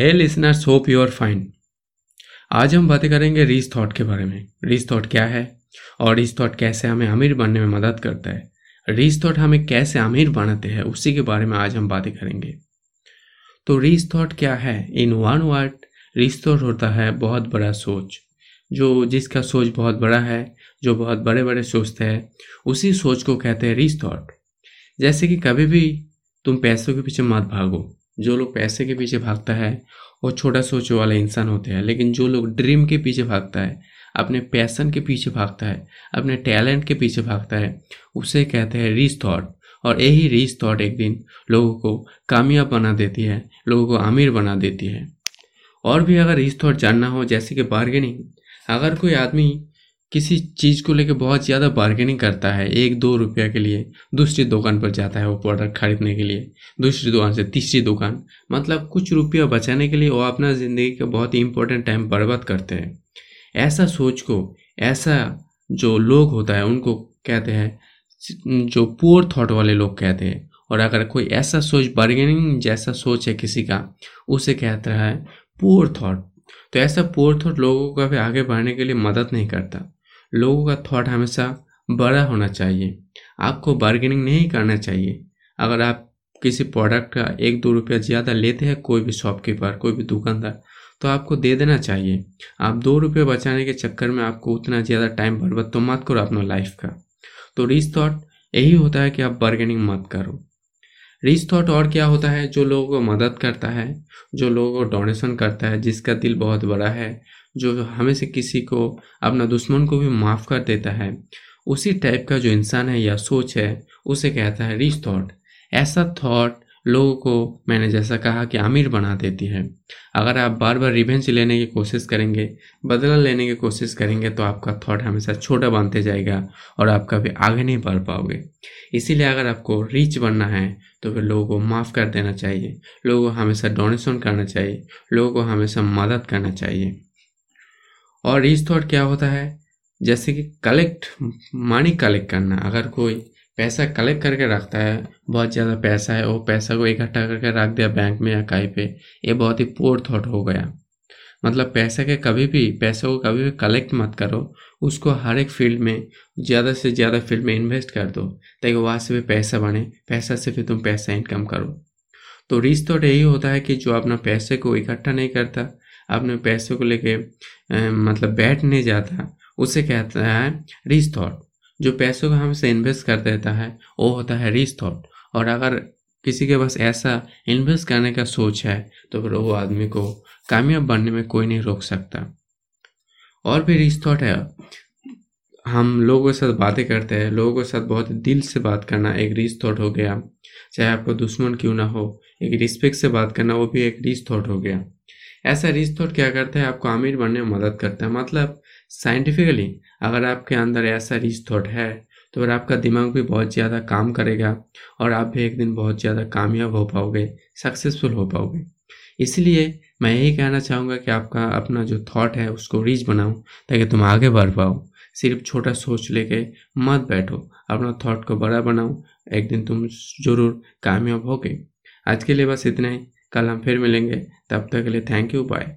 Hey listeners hope you are fine आज हम बातें करेंगे रीस थॉट के बारे में। रीस थॉट क्या है? और रीस थॉट कैसे हमें अमीर बनने में मदद करता है? रीस थॉट हमें कैसे अमीर बनाते हैं? उसी के बारे में आज हम बातें करेंगे। तो रीस थॉट क्या है? In one word rethought होता है बहुत बड़ा सोच। जो जिसका सोच बहुत बड़ा है, जो बहुत बड़े बड़े सोचते हैं, उसी सोच को कहते हैं रीस थॉट जैसे कि कभी भी तुम पैसों के पीछे मत भागो। जो लोग पैसे के पीछे भागता है वो छोटा सोच वाले इंसान होते हैं। लेकिन जो लोग ड्रीम के पीछे भागता है, अपने पैसन के पीछे भागता है, अपने टैलेंट के पीछे भागता है, उसे कहते हैं रिच थॉट और यही रिच थॉट एक दिन लोगों को कामयाब बना देती है, लोगों को अमीर बना देती है। और भी अगर रिच थॉट जानना हो, जैसे कि बार्गेनिंग अगर कोई आदमी किसी चीज़ को लेकर बहुत ज़्यादा बार्गेनिंग करता है, एक दो रुपया के लिए, दूसरी दुकान पर जाता है वो प्रोडक्ट खरीदने के लिए, दूसरी दुकान से तीसरी दुकान। मतलब कुछ रुपया बचाने के लिए वो अपना ज़िंदगी का बहुत ही इंपॉर्टेंट टाइम बर्बाद करते हैं। ऐसा सोच को, ऐसा जो लोग होता है, उनको कहते हैं, जो पुअर थॉट वाले लोग कहते हैं, और अगर कोई ऐसा सोच बार्गेनिंग जैसा सोच है किसी का, उसे कहता है पुअर थॉट तो ऐसा पुअर थॉट लोगों को भी आगे बढ़ने के लिए मदद नहीं करता। लोगों का थॉट हमेशा बड़ा होना चाहिए। आपको बार्गेनिंग नहीं करना चाहिए। अगर आप किसी प्रोडक्ट का एक दो रुपया ज़्यादा लेते हैं कोई भी शॉपकीपर कोई भी दुकानदार तो आपको दे देना चाहिए। आप दो रुपये बचाने के चक्कर में आपको उतना ज़्यादा टाइम बर्बाद तो मत करो अपना लाइफ का। तो रिच थॉट यही होता है कि आप बार्गेनिंग मत करो। रिच थॉट और क्या होता है? जो लोगों को मदद करता है, जो लोगों को डोनेशन करता है, जिसका दिल बहुत बड़ा है, जो हमें से किसी को अपना दुश्मन को भी माफ़ कर देता है, उसी टाइप का जो इंसान है या सोच है, उसे कहता है रिच थॉट ऐसा थॉट लोगों को मैंने जैसा कहा कि अमीर बना देती है। अगर आप बार बार रिवेंज लेने की कोशिश करेंगे, बदला लेने की कोशिश करेंगे तो आपका थॉट हमेशा छोटा बनते जाएगा और आप कभी आगे नहीं बढ़ पाओगे। इसीलिए अगर आपको रिच बनना है तो फिर लोगों को माफ़ कर देना चाहिए। लोगों को हमेशा डोनेशन करना चाहिए। लोगों को हमेशा मदद करना चाहिए। और रिच थॉट क्या होता है? जैसे कि कलेक्ट मनी कलेक्ट करना। अगर कोई पैसा कलेक्ट करके रखता है, बहुत ज़्यादा पैसा है, वो पैसा को इकट्ठा करके रख दिया बैंक में या कहीं पे, ये बहुत ही पोर थॉट हो गया। मतलब पैसे के कभी भी, पैसे को कभी भी कलेक्ट मत करो, उसको हर एक फ़ील्ड में, ज़्यादा से ज़्यादा फ़ील्ड में इन्वेस्ट कर दो, ताकि वहाँ से भी पैसा बने, पैसा से फिर तुम पैसा इनकम करो। तो रिस्क थॉट यही होता है कि जो अपना पैसे को इकट्ठा नहीं करता, अपने पैसे को लेके मतलब बैठ नहीं जाता, उसे कहता है रिच थॉट जो पैसों को हमसे इन्वेस्ट कर देता है, वो होता है रिच थॉट और अगर किसी के पास ऐसा इन्वेस्ट करने का सोच है तो फिर वो आदमी को कामयाब बनने में कोई नहीं रोक सकता। और भी रिच थॉट है। हम लोगों के साथ बातें करते हैं, लोगों के साथ बहुत दिल से बात करना एक रिच थॉट हो गया। चाहे आपको दुश्मन क्यों ना हो, एक रिस्पेक्ट से बात करना, वो भी एक रिच थॉट हो गया। ऐसा रिच थॉट क्या करता है? आपको अमीर बनने में मदद करता है। मतलब साइंटिफिकली अगर आपके अंदर ऐसा रिच थॉट है तो फिर आपका दिमाग भी बहुत ज़्यादा काम करेगा और आप भी एक दिन बहुत ज़्यादा कामयाब हो पाओगे सक्सेसफुल हो पाओगे। इसलिए मैं यही कहना चाहूँगा कि आपका अपना जो थॉट है, उसको रिच बनाओ, ताकि तुम आगे बढ़ पाओ। सिर्फ़ छोटा सोच लेके मत बैठो। अपना थॉट को बड़ा बनाओ। एक दिन तुम ज़रूर कामयाब होगे। आज के लिए बस इतना ही। कल हम फिर मिलेंगे तब तक के लिए थैंक यू बाय